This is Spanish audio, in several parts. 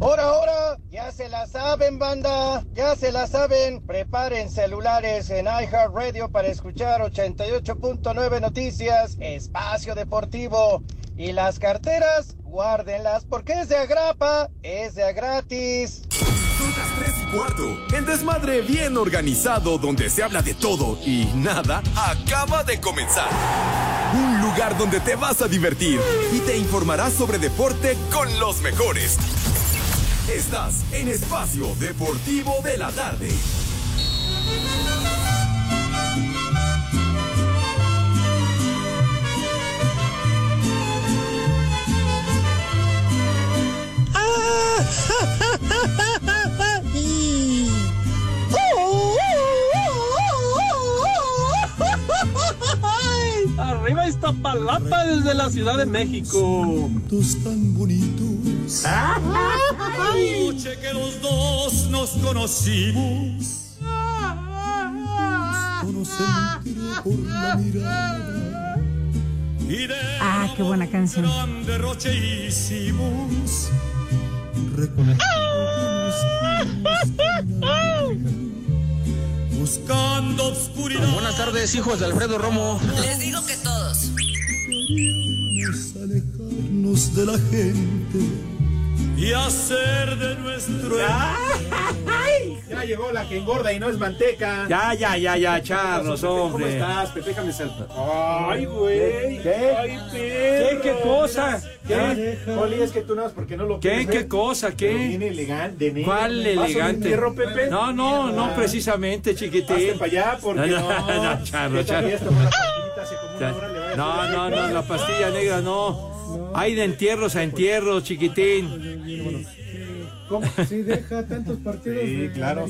Ahora, ahora, ya se la saben, banda, ya se la saben. Preparen celulares en iHeartRadio para escuchar 88.9 Noticias, Espacio Deportivo. Y las carteras, guárdenlas porque es de agrapa, es de gratis. Son las 3 y cuarto. El desmadre bien organizado donde se habla de todo y nada acaba de comenzar. Un lugar donde te vas a divertir y te informarás sobre deporte con los mejores. Estás en Espacio Deportivo de la Tarde. Arriba Iztapalapa desde la Ciudad de México. tan Noche que los dos nos conocimos. Conocemos por la mirada. Y de Ah, qué buena canción. gran derroche hicimos. Buscando obscuridad. Buenas tardes, hijos de Alfredo Romo. Les digo que todos. Queríamos alejarnos de la gente. Y hacer de nuestro. Ya llegó la que engorda y no es manteca. Ya, ya, ya, ya, charros, ¿Cómo hombre. estás, Pepe? Déjame saltar. Ay, güey. ¿Qué? Ay, ¿Qué, qué cosa? ¿Qué? Poli, es que tú más porque no lo ¿Qué, quieres qué cosa? ¿Qué? elegante, negro. ¿Cuál ¿Vaso de elegante? entierro, Pepe? No, no, no, Ah. precisamente, Hazte chiquitín. para allá porque No, no. no, no, vaya a No, no, no, la pastilla negra no. Hay de entierros a entierros, chiquitín. ¿Cómo? Sí, deja tantos partidos Sí, de claro.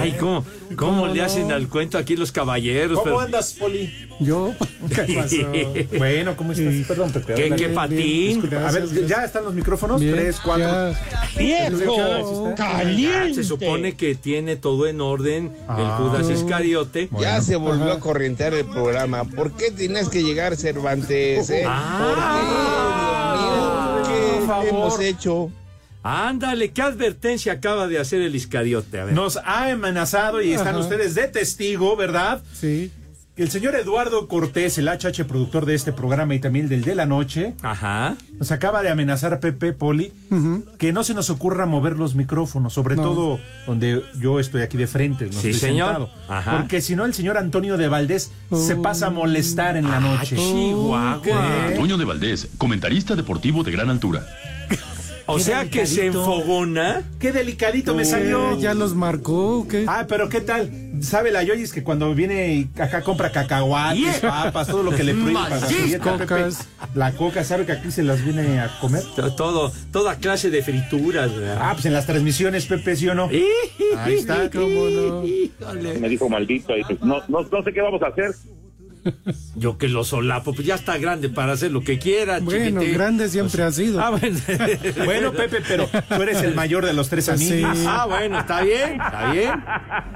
Ay, ¿cómo, cómo le no? hacen al cuento aquí los caballeros? ¿Cómo Pero- andas, Poli? ¿Yo? ¿Qué pasó? Bueno, ¿cómo estás? Sí. Perdón, Pepe. ¿Qué, qué patín? A ver, Gracias, ¿ya están los micrófonos? Bien, Tres, cuatro. ya. ¡Viejo! Ah, Se supone que tiene todo en orden el Ah. Judas Iscariote. Ya se volvió a corrientear el programa. ¿Por qué tienes que llegar, Cervantes? eh? Ah. ¿Por qué, Dios mío? Por favor. ¿Qué hemos hecho? Ándale, ¿qué advertencia acaba de hacer el Iscariote? A ver. Nos ha amenazado y están ustedes de testigo, ¿verdad? Sí. El señor Eduardo Cortés, el HH productor de este programa y también del de la noche, Ajá. nos acaba de amenazar Pepe Poli que no se nos ocurra mover los micrófonos, sobre No. todo donde yo estoy aquí de frente, no Sí, estoy señor. sentado. Ajá. Porque si no, el señor Antonio de Valdés se pasa a molestar en la noche. Chihuahua. Antonio de Valdés, comentarista deportivo de gran altura. O sea que se enfogona. Qué delicadito me salió. ¿Ya los marcó qué? Ah, pero ¿qué tal? ¿Sabe la Yoyis que cuando viene acá compra cacahuates, Yeah. papas, todo lo que le prohíbe para dieta, Pepe? Cocas. La coca, ¿sabe que aquí se las viene a comer? Todo, toda clase de frituras. ¿verdad? Ah, pues en las transmisiones, Pepe, ¿sí o no? Ahí está. ¿Cómo no? Me dijo maldito y pues no, no, no sé qué vamos a hacer. Yo que lo solapo, pues ya está grande para hacer lo que quiera, Bueno, chiquitín. grande siempre ha sido. Ah, bueno. Bueno, Pepe, pero tú eres el mayor de los tres Sí. amigos. Ah, bueno, está bien, está bien.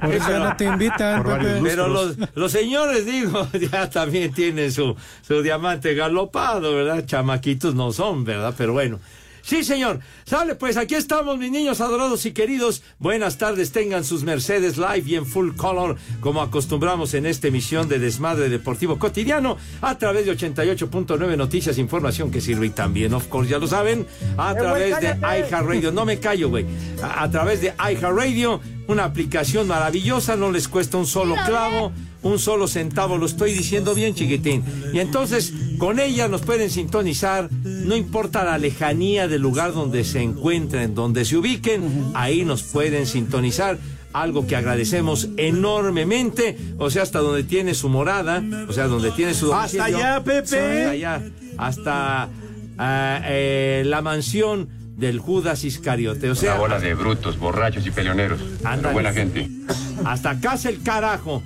Por eso ya no te invitan, Por varios Pepe. Pero los, los señores, digo, ya también tienen su, su diamante galopado, ¿verdad? Chamaquitos no son, ¿verdad? Pero bueno. Sí, señor. Sale, pues aquí estamos, mis niños adorados y queridos. Buenas tardes, tengan sus Mercedes Live y en full color, como acostumbramos en esta emisión de Desmadre Deportivo Cotidiano, a través de 88.9 Noticias, información que sirve y también, of course, ya lo saben, a través de iHeartRadio. No me callo, güey. A, a través de iHeartRadio, una aplicación maravillosa, no les cuesta un solo clavo un solo centavo, lo estoy diciendo bien chiquitín. Y entonces con ella nos pueden sintonizar, no importa la lejanía del lugar donde se encuentren, donde se ubiquen, ahí nos pueden sintonizar. Algo que agradecemos enormemente, o sea, hasta donde tiene su morada, o sea, donde tiene su Hasta domicilio. allá, Pepe. Hasta allá, hasta ah, eh, la mansión del Judas Iscariote. O sea, Una bola de brutos, borrachos y peleoneros. Pero buena gente. hasta casa el carajo.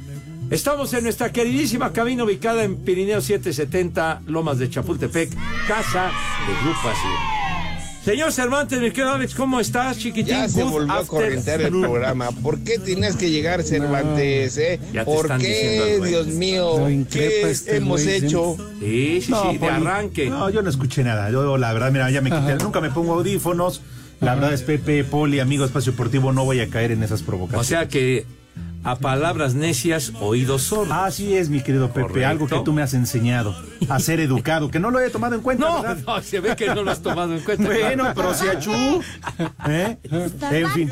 Estamos en nuestra queridísima cabina ubicada en Pirineo 770, Lomas de Chapultepec, casa de Grupo Asir. Señor Cervantes, mi querido Alex, ¿cómo estás, chiquitín? Ya se volvió a corrientear el programa. ¿Por qué tienes que llegar, Cervantes? eh? Ya te ¿Por están qué. Dios mío? Increpa ¿Qué este hemos hecho? Sí, sí, sí, de Poli, arranque. No, yo no escuché nada. Yo, la verdad, mira, ya me quité. Nunca me pongo audífonos. La verdad es Pepe, Poli, amigo Espacio Deportivo, no voy a caer en esas O provocaciones. sea que a palabras necias, oídos sordos. Así es, mi querido Pepe, Correcto. algo que tú me has enseñado a ser educado, que no lo he tomado en cuenta, No, ¿verdad? no, se ve que no lo has tomado en cuenta. Bueno, pero si achú. ¿Eh? En fin.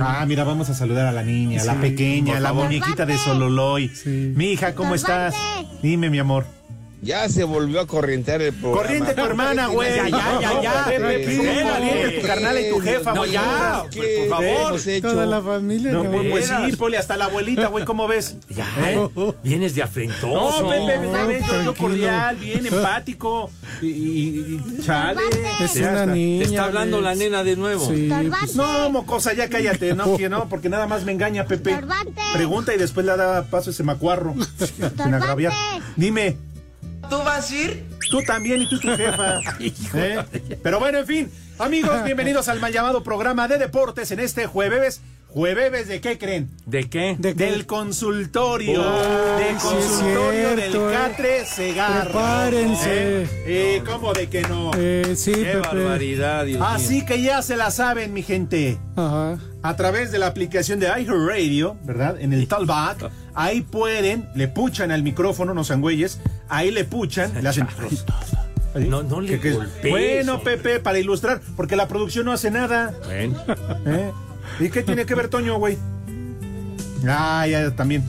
Ah, mira, vamos a saludar a la niña, la pequeña, la muñequita de Sololoy. Mi hija, ¿cómo estás? Dime, mi amor. Ya se volvió a corrientear el programa. Corriente tu ¿Por qué hermana, güey. Ya, ya, ya, ya. Pepe, tu carnal y tu jefa, No, güey. ya, por favor. ¿Qué hemos hecho? Toda la familia. No, ¿no? pues, pues veras. sí, Poli, hasta la abuelita, güey, ¿cómo ves? Ya, ¿Eh? vienes de afrentoso. No, Pepe, Pepe, yo- cordial, bien empático. Y, y- y- chale. Es una está. niña. Te está hablando la nena de nuevo. Pues, No, mocosa, ya cállate, no, que no, porque nada más me engaña, Pepe. Pregunta y después le da paso ese macuarro. Sin agraviar. Dime. ¿Tú vas a ir? Tú también y tú tu jefa. ¿Eh? Pero bueno, en fin. Amigos, bienvenidos al mal llamado programa de deportes en este jueves. ¿Jueves de qué creen? ¿De qué? ¿De qué? Del consultorio. Oh, del sí consultorio cierto, del eh. Catre Segarra. Prepárense. ¿Eh? Eh, ¿Cómo de que no? Eh, sí, Qué Pepe. barbaridad, Dios mío. Así que ya se la saben, mi gente. Ajá. a través de la aplicación de iHeartRadio, ¿verdad? En el Talkback, ahí pueden, le puchan al micrófono, no sean güeyes, ahí le puchan, le hacen... No, no le golpees, Bueno, hombre. Pepe, para ilustrar, porque la producción no hace nada. Ven. ¿eh? ¿Y qué tiene que ver Toño, güey? Ah, ya también.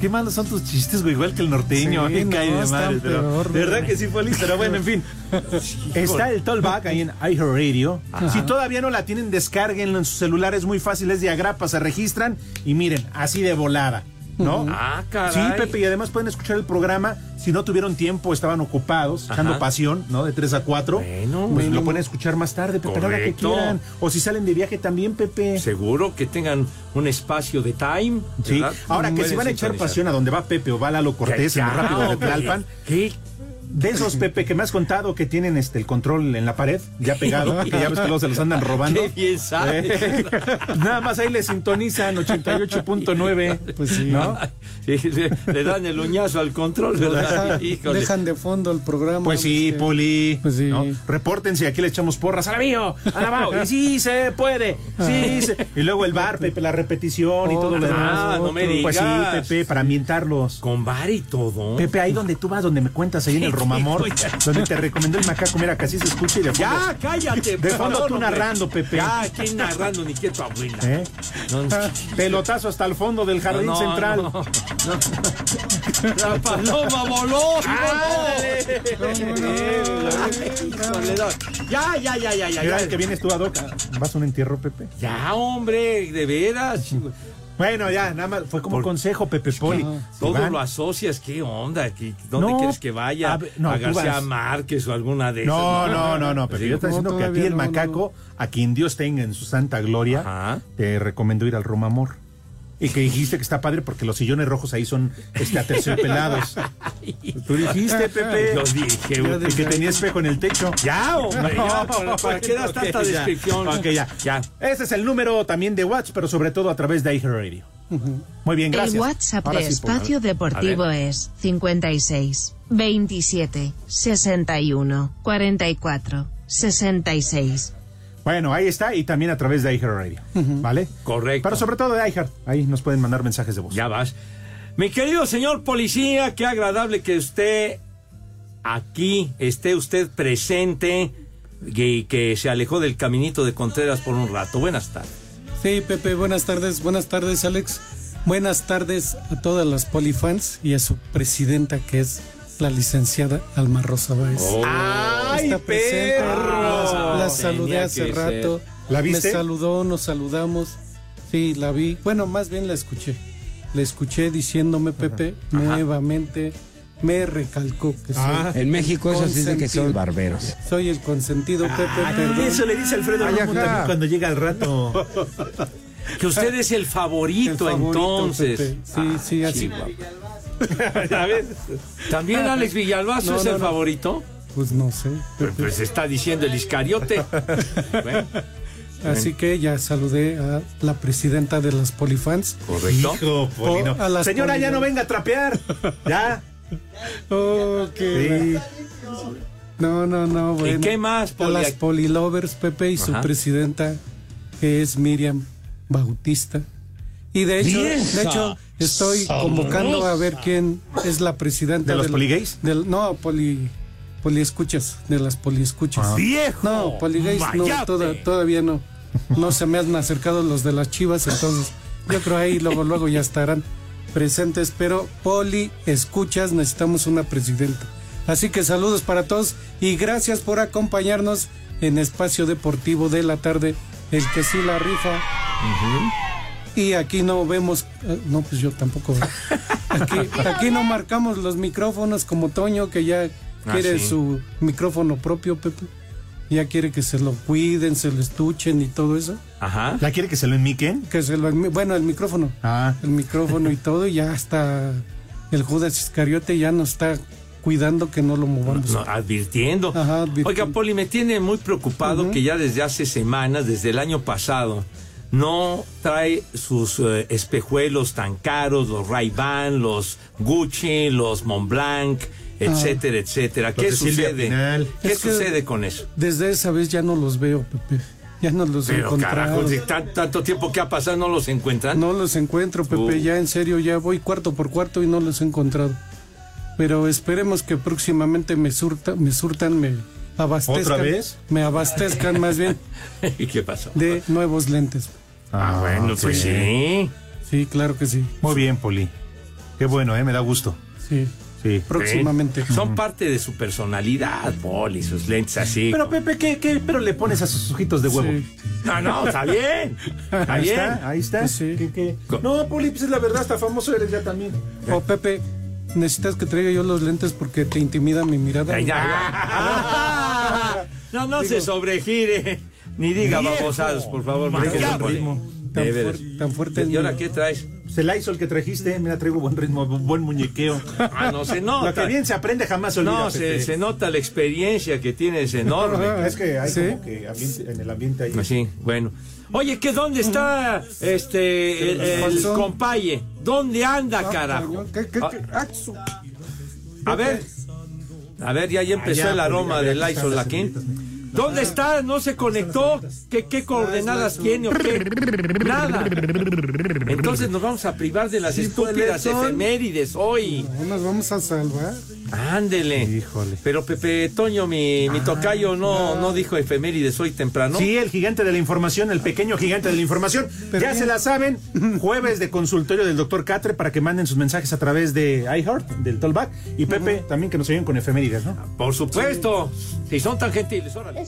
Qué malos son tus chistes, güey, igual que el norteño. Sí, me no, cae de madre, pero peor, de verdad que sí fue listo, pero bueno, en fin. Está el Tollback ahí en iHeartRadio. Si todavía no la tienen, descárguenlo en sus celulares, muy fácil, es de agrapa, se registran y miren, así de volada. ¿No? Ah, caray. Sí, Pepe, y además pueden escuchar el programa si no tuvieron tiempo, estaban ocupados, echando pasión, ¿no? De 3 a 4. Bueno, pues bueno. lo pueden escuchar más tarde, Pepe, a la hora que quieran. O si salen de viaje también, Pepe. Seguro que tengan un espacio de time. Sí, ¿verdad? ahora que si van a echar pasión a donde va Pepe o va Lalo Cortés en rápido de. Tlalpan, ¿Qué? De esos Pepe que me has contado que tienen este el control en la pared ya pegado, que ya ves que luego se los andan robando. Qué bien sabes. Eh, Nada más ahí le sintonizan 88.9. Pues sí. ¿No? Sí, le, le dan el uñazo al control, ¿verdad? Deja- Híjole. dejan de fondo el programa. Pues sí, que- Poli. Pues sí. ¿no? Repórtense, aquí le echamos porras. ¡A la mío! ¡A la! Y sí se puede. Sí se... Y luego el bar, Pepe, la repetición y todo lo demás. Ah, no me digas. Pues sí, Pepe, para ambientarlos. Con bar y todo. Pepe, ahí donde tú vas, donde me cuentas, ahí en el Romamor, donde te recomendó el macaco, mira, así se escucha y de fondo. Ya, cállate. De fondo tú narrando, Pepe. Ya, ¿quién narrando? Ni que tu abuela. ¿Eh? No, no, Pelotazo hasta el fondo del jardín no, central. La paloma voló. Ya, ya, ya, ya, ya. Mira ya. que vienes tú, Adoc. ¿Vas a un entierro, Pepe? Ya, hombre, de veras. Bueno, ya, nada más, fue como Por- consejo, Pepe Poli. Si Todo van- lo asocias, ¿qué onda? ¿Qué- ¿Dónde No, quieres que vaya? a no, ¿A García vas. Márquez o alguna de No, esas? no, no, no, pero Sí. yo estoy No, diciendo que a ti el no, no. macaco, a quien Dios tenga en su santa gloria, Ajá. te recomiendo ir al Romamor. Y que dijiste que está padre porque los sillones rojos ahí son este, aterciopelados. Tú dijiste, Pepe. Yo dije, güey. Y que tenía espejo en el techo. Ya, hombre, ya, ¿para, para qué das tanta ya. descripción? Ok, ya. Ya. Ese es el número también de WhatsApp, pero sobre todo a través de iHeartRadio. Muy bien, gracias. El WhatsApp Ahora de sí, Espacio Deportivo es 56 27 61 44 66. Bueno, ahí está y también a través de iHeartRadio. ¿Vale? Correcto. Pero sobre todo de iHeart. Ahí nos pueden mandar mensajes de voz. Ya vas. Mi querido señor policía, qué agradable que usted aquí esté usted presente y que se alejó del caminito de Contreras por un rato. Buenas tardes. Sí, Pepe, buenas tardes. Buenas tardes, Alex. Buenas tardes a todas las polifans y a su presidenta, que es la licenciada Alma Rosa Báez. ¡Ay, Está presente. perro! La, la saludé Tenía hace rato. ¿La viste? Me saludó, nos saludamos. Sí, la vi. Bueno, más bien la escuché. La escuché diciéndome, Pepe, nuevamente me recalcó que soy Ah, en México eso sí de que son barberos. Soy el consentido, Pepe, perdón. Eso le dice Alfredo Ay, Romo ajá. también cuando llega el rato. Que usted es el favorito, El favorito, entonces. Pepe. Sí, sí, así. A ¿También Alex Villalbazo No, es no, el no. favorito? Pues no sé. Pues, pues está diciendo el Iscariote. Bueno, Así que ya saludé a la presidenta de las Polifans. correcto. Hijo, Polino. a las Señora, ya no venga a trapear. Ya. Qué No, no, no, bueno. qué más, A Poli? las Polilovers, Pepe, y su presidenta, que es Miriam Bautista. Y de hecho, de hecho, estoy convocando a ver quién es la presidenta ¿De los del- poligays? Del, no, poli, poliescuchas, de las poliescuchas. Ah. ¡Viejo! No, poligays no, todavía no. No se me han acercado los de las chivas, entonces yo creo ahí luego, luego ya estarán presentes, pero poli escuchas, necesitamos una presidenta. Así que saludos para todos y gracias por acompañarnos en Espacio Deportivo de la tarde, el que sí la rifa. Y aquí no vemos, eh, no, pues yo tampoco. Aquí, aquí no marcamos los micrófonos como Toño, que ya Ah, quiere sí. su micrófono propio, Pepe. Ya quiere que se lo cuiden, se lo estuchen y todo eso. Ajá. ¿La quiere que se lo enmiquen? Que se lo, bueno, el micrófono. Ah. El micrófono y todo, y ya hasta el Judas Iscariote ya nos está cuidando que no lo movamos. No, advirtiendo. Ajá, advirtiendo. Oiga, Poli, me tiene muy preocupado Ujú. que ya desde hace semanas, desde el año pasado, no trae sus eh, espejuelos tan caros, los Ray-Ban, los Gucci, los Montblanc, etcétera, etcétera. ¿Qué sucede? ¿Qué Es sucede con eso? Desde esa vez ya no los veo, Pepe. Ya no los Pero carajo, si tan- tanto tiempo que ha pasado no los encuentran. No los encuentro, Pepe. Uh. Ya en serio, ya voy cuarto por cuarto y no los he encontrado. Pero esperemos que próximamente me, surta, me surtan, me abastezcan. ¿Otra vez? Me abastezcan más bien ¿Y qué pasó? de nuevos lentes. Ah, bueno, pues sí. Sí, claro que sí. Muy bien, Poli. Qué bueno, ¿eh? Me da gusto. Sí, Sí. próximamente. Son parte de su personalidad, Poli, sus lentes así. Pero, Pepe, ¿qué, qué pero le pones a sus ojitos de huevo? Sí. No, no, está bien. Está Ahí bien. está, ahí está. Sí. ¿Qué, qué? No, Poli, pues es la verdad, hasta famoso eres ya también. O Pepe, necesitas que traiga yo los lentes porque te intimida mi mirada. Ay, ya, ya. No, no se sobregire. Ni diga Viejo. babosadas, por favor. Poli. ritmo. Tan, veras. tan fuerte. ¿Y ahora qué traes? Pues el ISOL que trajiste, mira, traigo buen ritmo, buen muñequeo. Ah, no se Lo que nota. bien se aprende jamás se olvida. No, se, se nota la experiencia que tienes enorme. Es que hay ¿Sí? como que ambiente- en el ambiente ahí. Sí, bueno. Oye, ¿qué dónde está este el, el compaye? ¿Dónde anda, Ah, carajo? cañón, ¿qué- qué- qué? Ah, su- A ver. A ver, ya, ya empezó Allá, el aroma del Lysol aquí. ¿Dónde está? ¿No se conectó? ¿Qué, qué coordenadas tiene o qué? Nada. Entonces nos vamos a privar de las Sí, estúpidas efemérides hoy. No nos vamos a salvar. Ándele. Híjole. Pero Pepe Toño, mi, mi tocayo, no, no dijo efemérides hoy temprano. Sí, el gigante de la información, el pequeño gigante de la información. Pero ya bien. se la saben, jueves de consultorio del doctor Catre para que manden sus mensajes a través de iHeart, del Tollback. Y Pepe, también que nos oyen con efemérides, ¿no? Por supuesto. Si son tan gentiles, órale.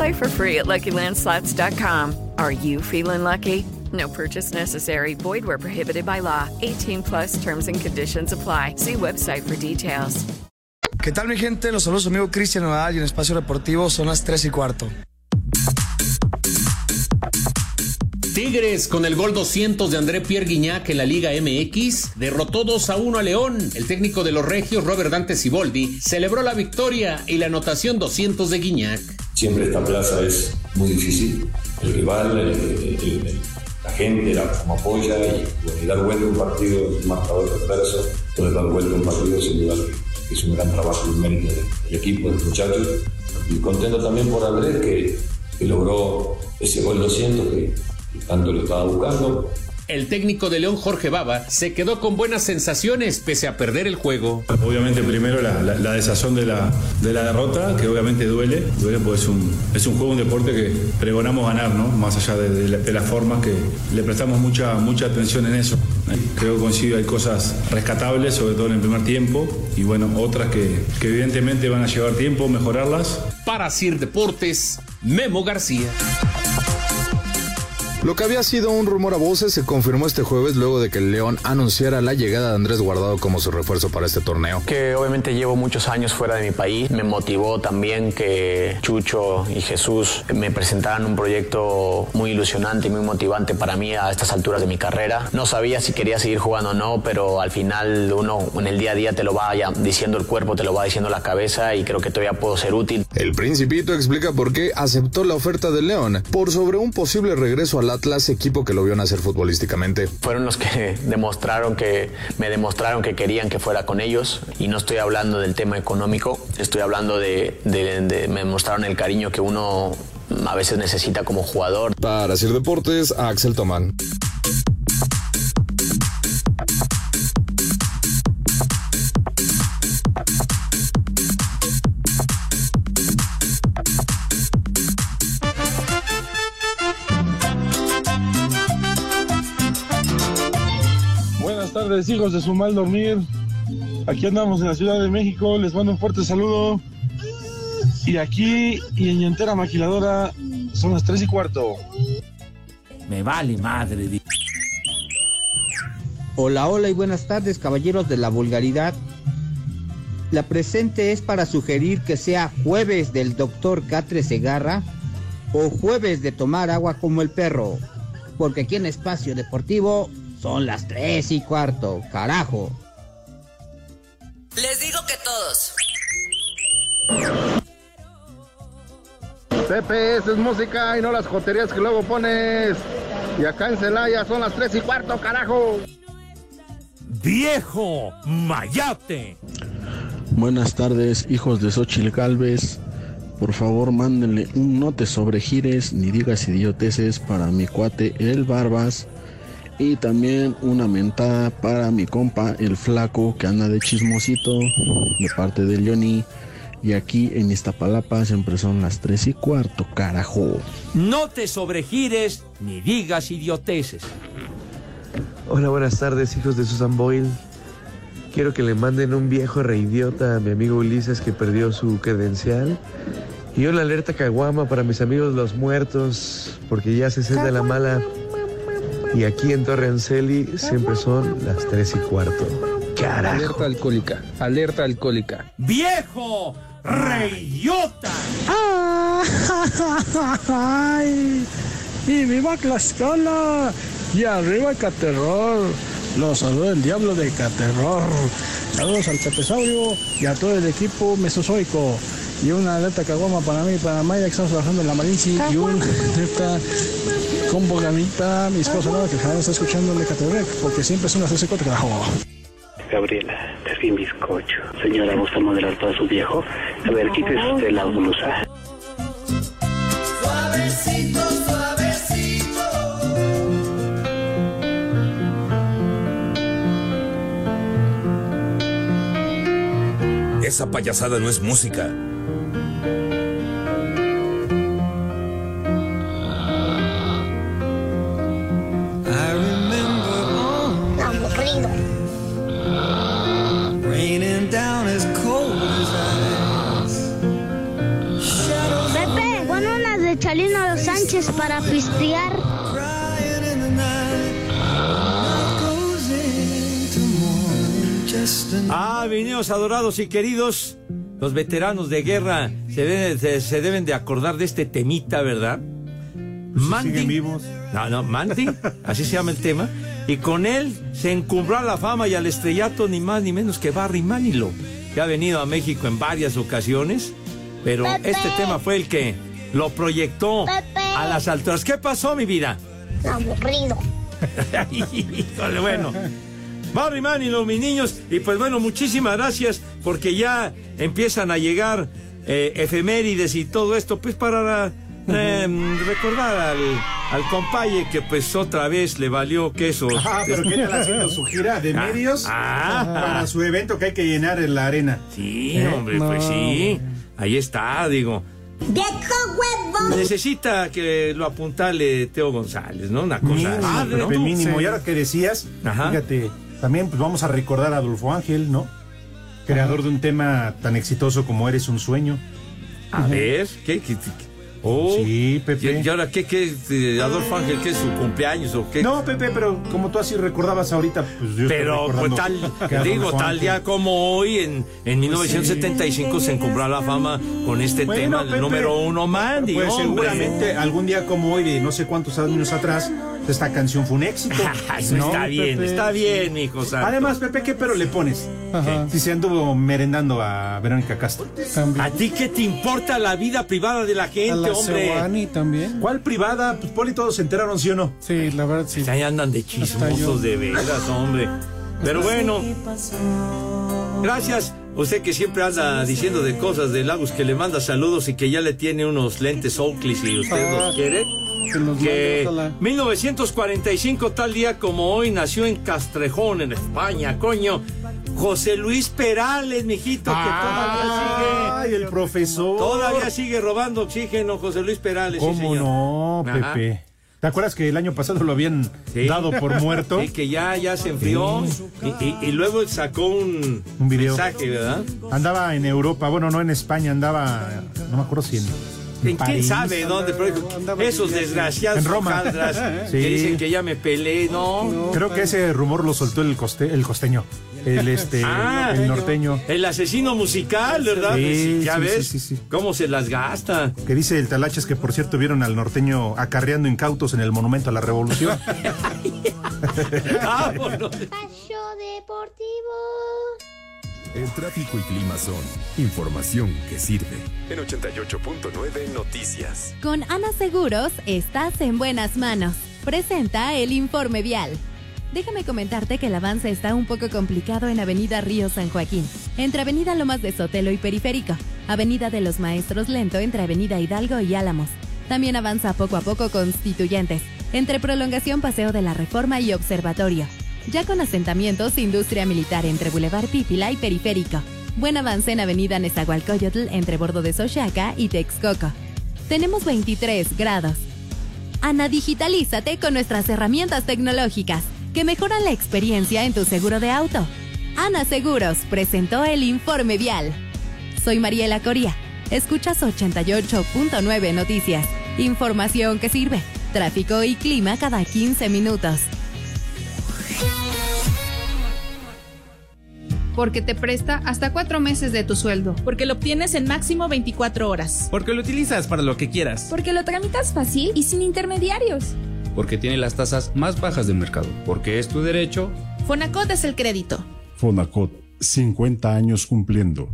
Play for free at LuckyLandSlots.com. Are you feeling lucky? No purchase necessary. Void where prohibited by law. 18 plus terms and conditions apply. See website for details. ¿Qué tal mi gente? Los saludos amigo Cristian Nodal y en Espacio Deportivo son las 3 y cuarto. Tigres, con el gol 200 de André Pierre Guignac en la Liga MX, derrotó 2 a 1 a León. El técnico de los Regios, Robert Dante Siboldi, celebró la victoria y la anotación 200 de Guignac. Siempre esta plaza es muy difícil. El rival, el- el- la gente, la, como apoya y, bueno, dar vuelta un partido, un marcador adverso, poder dar vuelta un partido sin duda es un gran trabajo y mérito del, equipo, de los muchachos. Y contento también por Andrés que, que logró ese gol 200 que, que tanto lo estaba buscando. El técnico de León, Jorge Baba, se quedó con buenas sensaciones pese a perder el juego. Obviamente primero la, la- la desazón de la, de la derrota, que obviamente duele, duele porque es un, es un juego, un deporte que pregonamos ganar, ¿no? Más allá de, de la- de las formas que le prestamos mucha, mucha atención en eso. Creo que coincido, hay cosas rescatables, sobre todo en el primer tiempo, y bueno, otras que, que evidentemente van a llevar tiempo mejorarlas. Para Sir Deportes, Memo García. Lo que había sido un rumor a voces se confirmó este jueves luego de que el León anunciara la llegada de Andrés Guardado como su refuerzo para este torneo. Que obviamente llevo muchos años fuera de mi país. Me motivó también que Chucho y Jesús me presentaran un proyecto muy ilusionante y muy motivante para mí a estas alturas de mi carrera. No sabía si quería seguir jugando o no, pero al final uno en el día a día te lo va diciendo el cuerpo, te lo va diciendo la cabeza y creo que todavía puedo ser útil. El Principito explica por qué aceptó la oferta del León por sobre un posible regreso al Atlas, equipo que lo vio nacer futbolísticamente. Fueron los que demostraron que me demostraron que querían que fuera con ellos y no estoy hablando del tema económico, estoy hablando de, de- de- me mostraron el cariño que uno a veces necesita como jugador. Para Sir Deportes, Axel Tomán. Tardes, hijos de su mal dormir. Aquí andamos en la Ciudad de México. Les mando un fuerte saludo. Y aquí y en Llantera Maquiladora son las 3 y cuarto. Me vale madre. di- Hola, hola y buenas tardes, caballeros de la vulgaridad. La presente es para sugerir que sea jueves del doctor Catre Segarra o jueves de tomar agua como el perro, porque aquí en Espacio Deportivo son las tres y cuarto, carajo. Les digo que todos. Pepe, esa es música y no las joterías que luego pones. Y acá en Celaya son las 3 y cuarto, carajo. ¡Viejo! ¡Mayate! Buenas tardes, hijos de Xochil Galvez. Por favor, mándenle un no te sobregires ni digas idioteces para mi cuate el Barbas. Y también una mentada para mi compa el Flaco que anda de chismosito de parte del Johnny. Y aquí en Iztapalapa siempre son las 3 y cuarto, carajo. No te sobregires ni digas idioteces. Hola, buenas tardes, hijos de Susan Boyle. Quiero que le manden un viejo reidiota a mi amigo Ulises que perdió su credencial. Y una alerta caguama para mis amigos los muertos, porque ya se siente la mala. Y aquí en Torre Anceli siempre son las 3 y cuarto. Carajo. Alerta alcohólica, alerta alcohólica. ¡Viejo! ¡Reyota! ¡Ay! ¡Y viva Tlaxcala! ¡Y arriba Caterror! Los saluda el diablo de Caterror. Saludos al Pepesaurio y a todo el equipo mesozoico. Y una alerta caguama para mí y para Maya que estamos trabajando en la Marinci. Y un alerta con bogamita, mi esposa nueva que jamás está escuchando de Caterror porque siempre son las 13 4 carajo. Gabriela, te vi bizcocho. Señora, ¿gusta modelar todo su viejo? A ver, quítese usted la blusa. Suavecito, suavecito. Esa payasada no es música. Ah, mis niños adorados y queridos, los veteranos de guerra se deben, se, se deben de acordar de este temita, ¿verdad? Mandy. vivos. No, no, así se llama el tema. Y con él se encumbró a la fama y al estrellato ni más ni menos que Barry Manilow, que ha venido a México en varias ocasiones, pero Pepe. este tema fue el que lo proyectó Pepe. A las alturas. ¿Qué pasó, mi vida? Aburrido. Híjole, bueno. Barry Manilow, mis niños. Y pues bueno, muchísimas gracias porque ya empiezan a llegar eh, efemérides y todo esto, pues para Eh, recordar al, al compaye que pues otra vez le valió queso. Ah, pero ¿qué tal haciendo su gira de Ah, medios ah. para su evento que hay que llenar en la arena? Sí, ¿Eh? hombre, pues sí. Ahí está, digo. ¡Viejo huevo! Necesita que lo apuntale Teo González, ¿no? Una cosa Mínimo, así. Y ahora que decías, fíjate, también pues vamos a recordar a Adolfo Ángel, ¿no? Creador de un tema tan exitoso como Eres un sueño. A ver, ¿qué? qué, qué? Oh, sí, Pepe. ¿Y, y ahora qué? qué eh, ¿Adolfo Ángel qué es su cumpleaños o qué? No, Pepe, pero como tú así recordabas ahorita, pues yo Pero pues tal, digo, tal día como hoy, en, en 1975 se encumbró la fama con este Bueno, tema, el número uno, Mandy, Pues hombre. seguramente algún día como hoy, de no sé cuántos años atrás, esta canción fue un éxito. Eso está bien, Pepe? está bien, hijo santo. Además, Pepe, ¿qué pero le pones? Si se anduvo merendando a Verónica Castro. ¿A ti qué te importa la vida privada de la gente, A la hombre? También. ¿Cuál privada? Pues Poli todos se enteraron, ¿sí o no? Sí, la verdad sí. Ahí andan de chismosos de veras, hombre. Pero bueno, gracias. Usted que siempre anda diciendo de cosas de Lagos que le manda saludos y que ya le tiene unos lentes Oakley si usted Ah, los quiere. que Que mande, ojalá. 1945, tal día como hoy, nació en Castrejón, en España, coño. José Luis Perales, mijito, que todavía Ay, el profesor. sigue. Todavía sigue robando oxígeno, José Luis Perales. sí, ¿Cómo señor. no, Ajá. Pepe? ¿Te acuerdas que el año pasado lo habían Sí. dado por muerto? Sí, que ya, ya se enfrió. Y, y- y luego sacó un, Un video. mensaje, ¿verdad? Andaba en Europa, bueno, no en España, andaba, no me acuerdo si en, ¿En quién París. sabe dónde? Pero dijo, esos desgraciados En Roma. Sí. que dicen que ya me peleé, no. Creo que ese rumor lo soltó el, coste, el costeño, el, este, Ah, el norteño. El asesino musical, ¿verdad? Sí, ya sí, ves sí, sí, sí. cómo se las gasta. Que dice el Talaches que, por cierto, vieron al norteño acarreando incautos en el Monumento a la Revolución. Espacio Deportivo. El tráfico y clima son información que sirve. En 88.9 Noticias. Con Ana Seguros estás en buenas manos. Presenta el informe vial. Déjame comentarte que el avance está un poco complicado en Avenida Río San Joaquín, entre Avenida Lomas de Sotelo y Periférico, Avenida de los Maestros Lento entre Avenida Hidalgo y Álamos. También avanza poco a poco Constituyentes, entre Prolongación Paseo de la Reforma y Observatorio. Ya con asentamientos, industria militar entre Boulevard Pípila y Periférico. Buen avance en Avenida Nezahualcóyotl entre Bordo de Sochaca y Texcoco. Tenemos 23 grados. Ana, digitalízate con nuestras herramientas tecnológicas que mejoran la experiencia en tu seguro de auto. Ana Seguros presentó el informe vial. Soy Mariela Coría. Escuchas 88.9 Noticias. Información que sirve. Tráfico y clima cada 15 minutos. Porque te presta hasta cuatro meses de tu sueldo. Porque lo obtienes en máximo 24 horas. Porque lo utilizas para lo que quieras. Porque lo tramitas fácil y sin intermediarios. Porque tiene las tasas más bajas del mercado. Porque es tu derecho. Fonacot es el crédito. Fonacot, 50 años cumpliendo.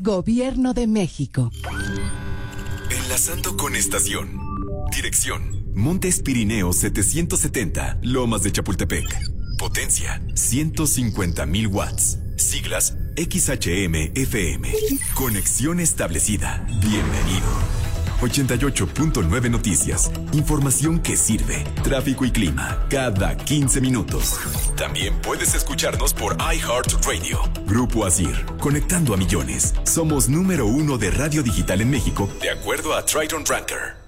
Gobierno de México. Enlazando con estación. Dirección. Montes Pirineos 770, Lomas de Chapultepec. Potencia 150.000 watts. Siglas XHM-FM. Conexión establecida. Bienvenido. 88.9 Noticias. Información que sirve. Tráfico y clima. Cada 15 minutos. También puedes escucharnos por iHeartRadio. Grupo Asir. Conectando a millones. Somos número uno de radio digital en México, de acuerdo a Triton Ranker.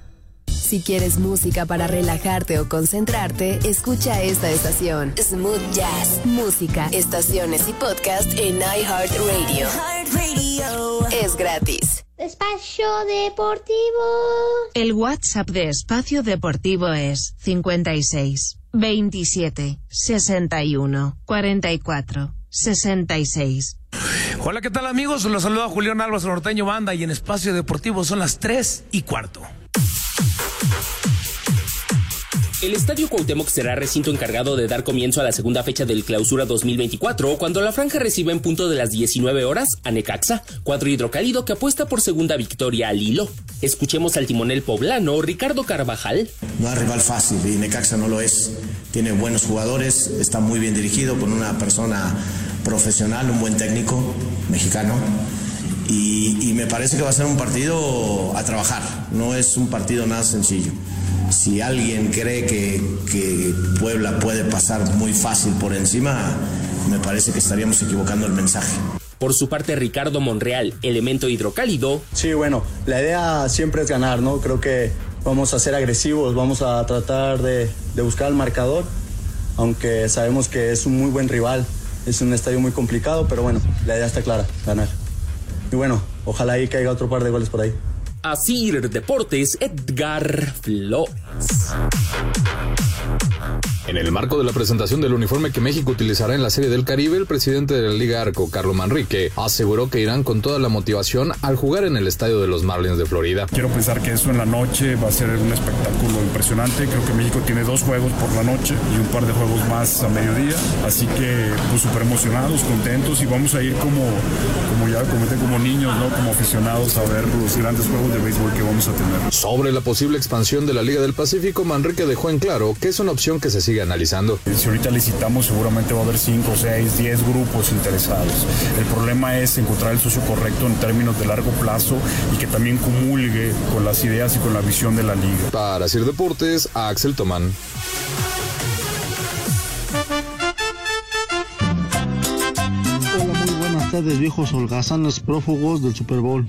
Si quieres música para relajarte o concentrarte, escucha esta estación. Smooth Jazz. Música, estaciones y podcast en iHeartRadio. Es gratis. Espacio Deportivo. El WhatsApp de Espacio Deportivo es 56 27 61 44 66. Hola, ¿qué tal amigos? Los saluda Julián Álvarez Norteño Banda y en Espacio Deportivo son las 3 y cuarto. El Estadio Cuauhtémoc será recinto encargado de dar comienzo a la segunda fecha del Clausura 2024 cuando la franja reciba en punto de las 19 horas a Necaxa, cuadro hidrocálido que apuesta por segunda victoria al hilo. Escuchemos al timonel poblano Ricardo Carvajal. No es rival fácil y Necaxa no lo es. Tiene buenos jugadores, está muy bien dirigido con una persona profesional, un buen técnico mexicano. y, y me parece que va a ser un partido a trabajar, no es un partido nada sencillo. Si alguien cree que, que Puebla puede pasar muy fácil por encima, me parece que estaríamos equivocando el mensaje. Por su parte, Ricardo Monreal, elemento hidrocálido. Sí, bueno, la idea siempre es ganar, ¿no? Creo que vamos a ser agresivos, vamos a tratar de, de buscar el marcador, aunque sabemos que es un muy buen rival, es un estadio muy complicado, pero bueno, la idea está clara, ganar. Y bueno, ojalá ahí caiga otro par de goles por ahí. Asir Deportes, Edgar Flores. En el marco de la presentación del uniforme que México utilizará en la Serie del Caribe, el presidente de la Liga Arco, Carlos Manrique, aseguró que irán con toda la motivación al jugar en el estadio de los Marlins de Florida. Quiero pensar que eso en la noche va a ser un espectáculo impresionante. Creo que México tiene dos juegos por la noche y un par de juegos más a mediodía. Así que pues súper emocionados, contentos y vamos a ir como, como ya comenté, como niños, ¿no? Como aficionados a ver los grandes juegos de béisbol que vamos a tener. Sobre la posible expansión de la Liga del Pacífico, Manrique dejó en claro que es una opción que se sigue analizando. Si ahorita licitamos, seguramente va a haber 5, 6, 10 grupos interesados. El problema es encontrar el socio correcto en términos de largo plazo y que también comulgue con las ideas y con la visión de la liga. Para Sir Deportes, Axel Tomán. Hola, muy buenas tardes, viejos holgazanes prófugos del Super Bowl.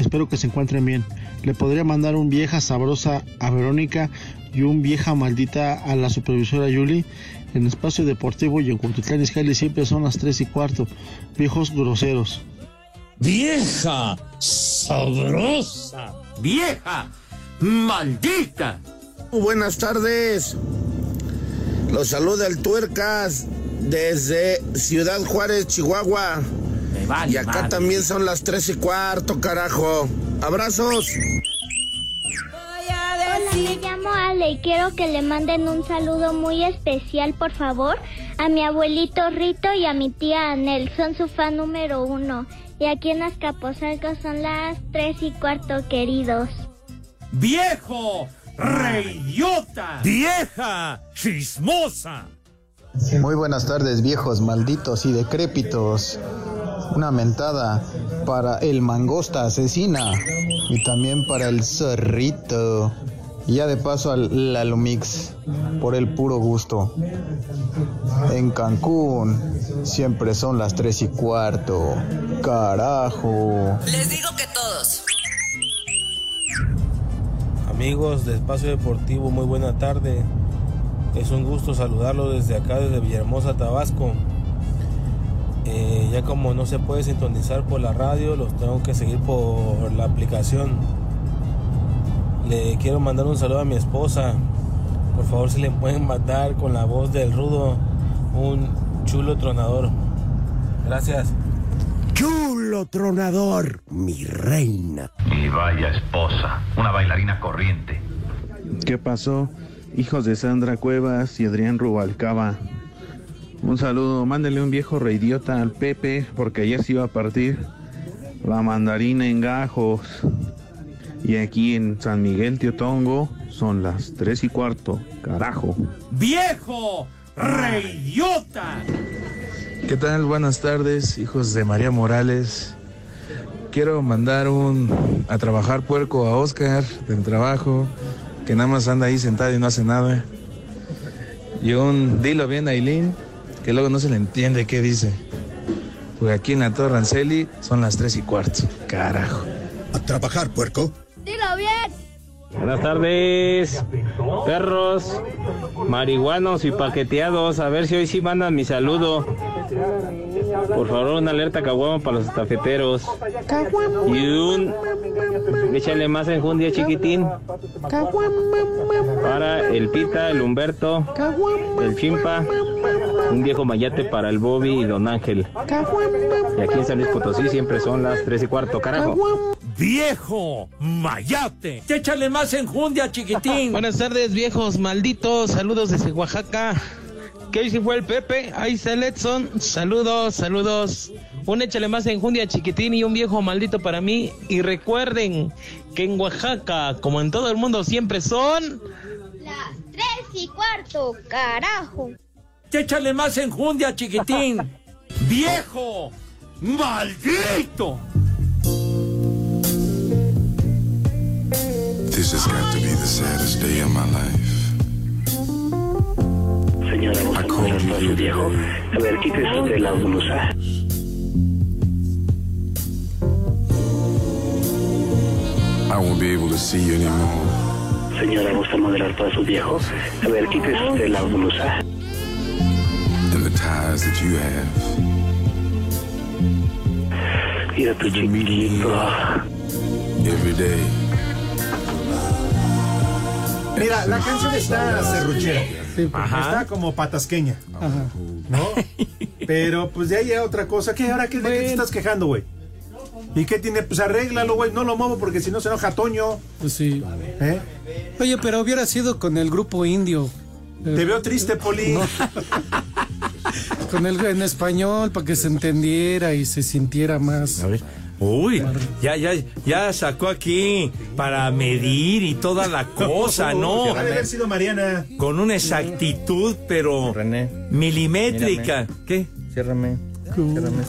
Espero que se encuentren bien. Le podría mandar un vieja sabrosa a Verónica y un vieja maldita a la supervisora Yuli. En Espacio Deportivo y en Cuautitlán Izcalli siempre son las 3 y cuarto. Viejos groseros. ¡Vieja! ¡Sabrosa! ¡Vieja! ¡Maldita! Buenas tardes. Los saluda el Tuercas desde Ciudad Juárez, Chihuahua. Vale y acá madre. también son las tres y cuarto, carajo. Abrazos. Hola, me llamo Ale y quiero que le manden un saludo muy especial, por favor, a mi abuelito Rito y a mi tía Anel. Son su fan número uno. Y aquí en Azcapotzalco son las tres y cuarto, queridos. ¡Viejo! ¡Reidiota! ¡Vieja! ¡Chismosa! Muy buenas tardes, viejos malditos y decrépitos. Una mentada para el mangosta asesina y también para el zorrito. Y ya de paso al Lalumix por el puro gusto. En Cancún siempre son las tres y cuarto. Carajo. Les digo que todos. Amigos de Espacio Deportivo, muy buena tarde. Es un gusto saludarlos desde acá, desde Villahermosa, Tabasco. Eh, ya como no se puede sintonizar por la radio, los tengo que seguir por la aplicación. Le quiero mandar un saludo a mi esposa. Por favor, si le pueden mandar con la voz del rudo un chulo tronador. Gracias. Chulo tronador, mi reina. Y vaya esposa, una bailarina corriente. ¿Qué pasó? Hijos de Sandra Cuevas y Adrián Rubalcaba. Un saludo, mándele un viejo reidiota al Pepe, porque ayer se iba a partir la mandarina en gajos. Y aquí en San Miguel Teotongo son las tres y cuarto, carajo. ¡Viejo! ¡Reidiota! ¿Qué tal? Buenas tardes, hijos de María Morales. Quiero mandar un a trabajar puerco a Oscar del trabajo, que nada más anda ahí sentado y no hace nada. Y un dilo bien a Aileen, que luego no se le entiende qué dice. Porque aquí en la Torre Ranceli son las tres y cuarto. Carajo. A trabajar, puerco. Dilo bien. Buenas tardes, perros, marihuanos y paqueteados. A ver si hoy sí mandan mi saludo. Por favor, una alerta caguama para los estafeteros. Y un. Échale más enjundia, chiquitín. Para el Pita, el Humberto, el Chimpa. Un viejo mayate para el Bobby y Don Ángel. Y aquí en San Luis Potosí siempre son las tres y cuarto, carajo. ¡Viejo! ¡Mayate! ¡Échale más enjundia, chiquitín! Buenas tardes, viejos malditos. Saludos desde Oaxaca que hoy fue el Pepe. Ahí está el Edson. Saludos, saludos. Un échale más enjundia chiquitín y un viejo maldito para mí. Y recuerden que en Oaxaca, como en todo el mundo, siempre son. Las tres y cuarto, carajo. Échale más enjundia, chiquitín. ¡Viejo! ¡Maldito! This is got to be the saddest day of my life. Señora, a su viejo. A ver, quítese usted la blusa. I won't be able to see you anymore. Señora, ¿gusta modelar para su viejo? A ver, quítese usted la blusa. And the ties that you have. Mira tu chiquito. Every day. Mira, la canción está serruchera. Está como patasqueña. ¿No? Pero pues de ahí a otra cosa. ¿Qué? ¿Ahora qué, de qué te estás quejando, güey? ¿Y qué tiene? Pues arréglalo, güey. No lo muevo porque si no se enoja Toño. Pues sí. ¿Eh? Oye, pero hubiera sido con el grupo indio. Te veo triste, Poli. No. con el en español para que se entendiera y se sintiera más. A ver. Uy, ya, ya, ya sacó aquí para medir y toda la cosa, ¿no? Ha de haber sido Mariana. Con una exactitud, pero milimétrica. ¿Qué? Ciérrame. Ciérrame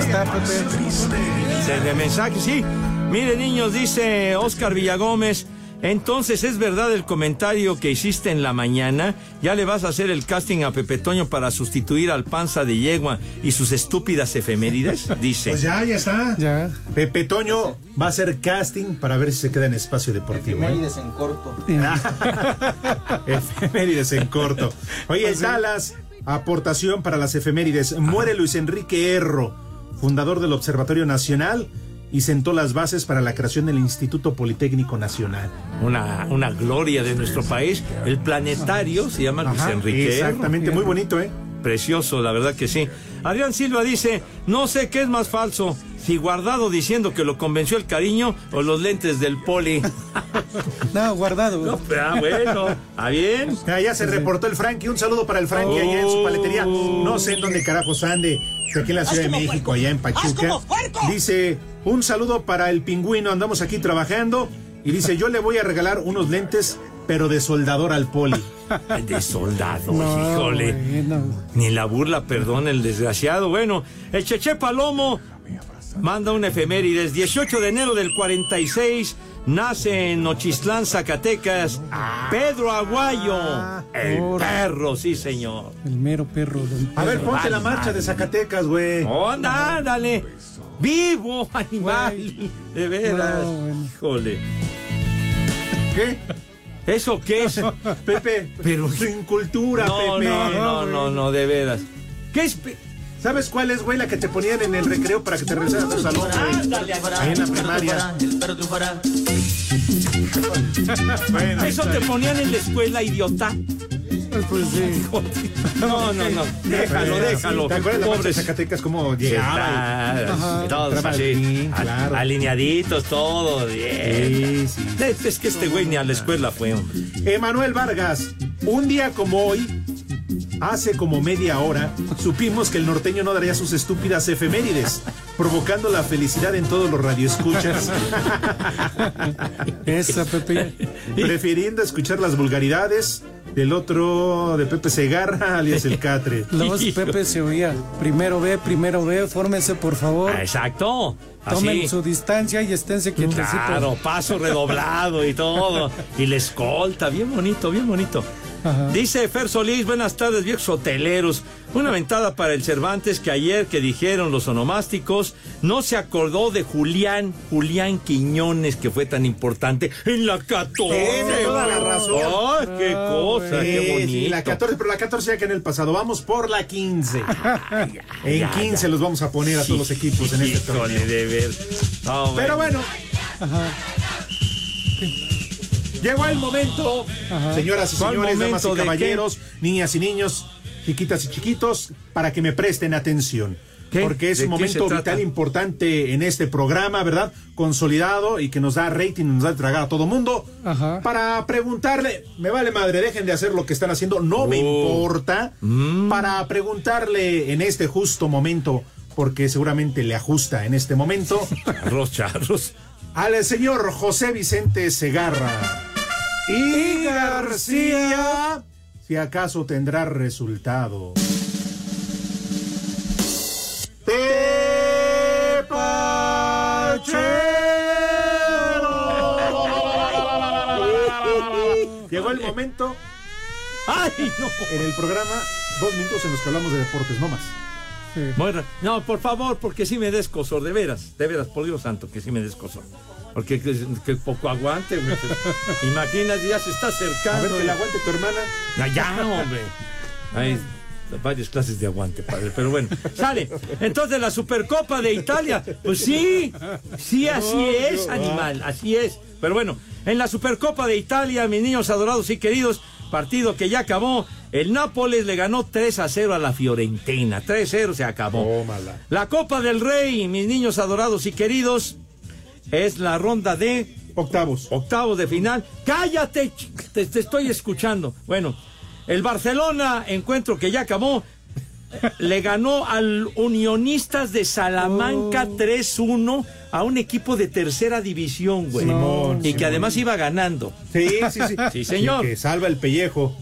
está, Pepe. De mensaje, sí. Mire, niños, dice Oscar Villagómez. Entonces, ¿es verdad el comentario que hiciste en la mañana? ¿Ya le vas a hacer el casting a Pepe Toño para sustituir al panza de yegua y sus estúpidas efemérides? Dice. Pues ya, ya está. Ya. Pepe Toño va a hacer casting para ver si se queda en espacio deportivo. ¿eh? Efemérides en corto. efemérides en corto. Oye, el Dallas, aportación para las efemérides. Muere Luis Enrique Erro, fundador del Observatorio Nacional y sentó las bases para la creación del Instituto Politécnico Nacional. Una, una gloria de nuestro país. El planetario se llama Luis Ajá, Enrique. Exactamente, muy bonito, ¿eh? Precioso, la verdad que sí. Adrián Silva dice, no sé qué es más falso, si guardado diciendo que lo convenció el cariño o los lentes del poli. No, guardado. No, ah, bueno, ¿está bien? Ah, ya se reportó el Frankie. Un saludo para el Frankie allá en su paletería. No sé en dónde carajos ande. Aquí en la Ciudad de México, allá en Pachuca. Dice, un saludo para el pingüino. Andamos aquí trabajando. Y dice, yo le voy a regalar unos lentes, pero de soldador al poli. De soldado, No, híjole. bueno. Ni la burla, perdón, el desgraciado. Bueno, el Cheche Palomo manda un efemérides. 18 de enero del 46 nace en Nochistlán, Zacatecas, Pedro Aguayo. El perro, sí, señor. El mero perro. don A ver, ponte la marcha de Zacatecas, güey. ¡Onda, ándale! ¡Vivo, animal! De veras. No, bueno. Híjole. ¿Qué? ¿Eso qué es? Pepe, Pero- sin cultura, No, Pepe. no, no, no, no, de veras. ¿Qué es? pe- ¿Sabes cuál es, güey, la que te ponían en el recreo para que te regresaras a tu salón, güey? Ahí en la primaria. Bueno, Eso te ponían en la escuela, idiota. Pues sí. No, no, no. Déjalo, déjalo. ¿Te acuerdas la marcha de Pobres. Zacatecas cómo llegaba? Ajá. Todos así, claro. alineaditos, todos. Bien. Sí, sí. Es que este güey ni a la escuela fue, hombre. Emanuel Vargas, un día como hoy, hace como media hora, supimos que el norteño no daría sus estúpidas efemérides, provocando la felicidad en todos los radioescuchas, Esa, Pepe. prefiriendo escuchar las vulgaridades del otro de Pepe Segarra, alias el Catre. De Pepe se oía. Primero ve, primero ve, fórmense por favor. Ah, Exacto. Tomen Así. su distancia y esténse quietecitos. Claro, paso redoblado y todo. Y la escolta, bien bonito, bien bonito. Ajá. Dice Fer Solís, buenas tardes, viejos hoteleros. Una ventada para el Cervantes que ayer que dijeron los onomásticos no se acordó de Julián, Julián Quiñones, que fue tan importante en la 14. Tiene toda la razón. ¡Ay, qué cosa! Sí, ¡Qué sí, bonito! la 14, pero la 14 ya que en el pasado. Vamos por la 15. en ya, 15 ya. los vamos a poner a todos los equipos en este torneo. de ver. No, Pero bueno, Ajá. Llegó el momento, Ajá. señoras y ¿Cuál señores, damas y caballeros, niñas y niños, chiquitas y chiquitos, para que me presten atención. ¿Qué? Porque es ¿De un momento vital trata? importante en este programa, ¿verdad? Consolidado y que nos da rating, nos da de tragar a todo mundo. Ajá. Para preguntarle, me vale madre, dejen de hacer lo que están haciendo, no me Oh. importa. Mm. Para preguntarle en este justo momento, porque seguramente le ajusta en este momento, Arroz charros. al señor José Vicente Segarra y García, si acaso tendrá resultado. Tepachero. Llegó el momento. ¡Ay, no! En el programa, dos minutos en los que hablamos de deportes, no más. Bueno, no, por favor, porque sí me descosor, de veras, de veras, por Dios santo, que sí me descosor. Porque que, que poco aguante, güey. Imagínate, ya se está acercando. A ver, que aguante tu hermana. No, ya, hombre. Hay varias clases de aguante, padre. Pero bueno, sale. Entonces, la Supercopa de Italia. Pues sí, sí, así es, animal, así es. Pero bueno, en la Supercopa de Italia, mis niños adorados y queridos, partido que ya acabó. El Nápoles le ganó 3 a 0 a la Fiorentina. 3-0 se acabó. La Copa del Rey, mis niños adorados y queridos, es la ronda de octavos. Octavos de final. Cállate, te, te estoy escuchando. Bueno, el Barcelona, encuentro que ya acabó, le ganó al Unionistas de Salamanca 3-1 a un equipo de tercera división, güey. Simón, y que además iba ganando. Sí, sí, sí. Sí, señor. Que salva el pellejo.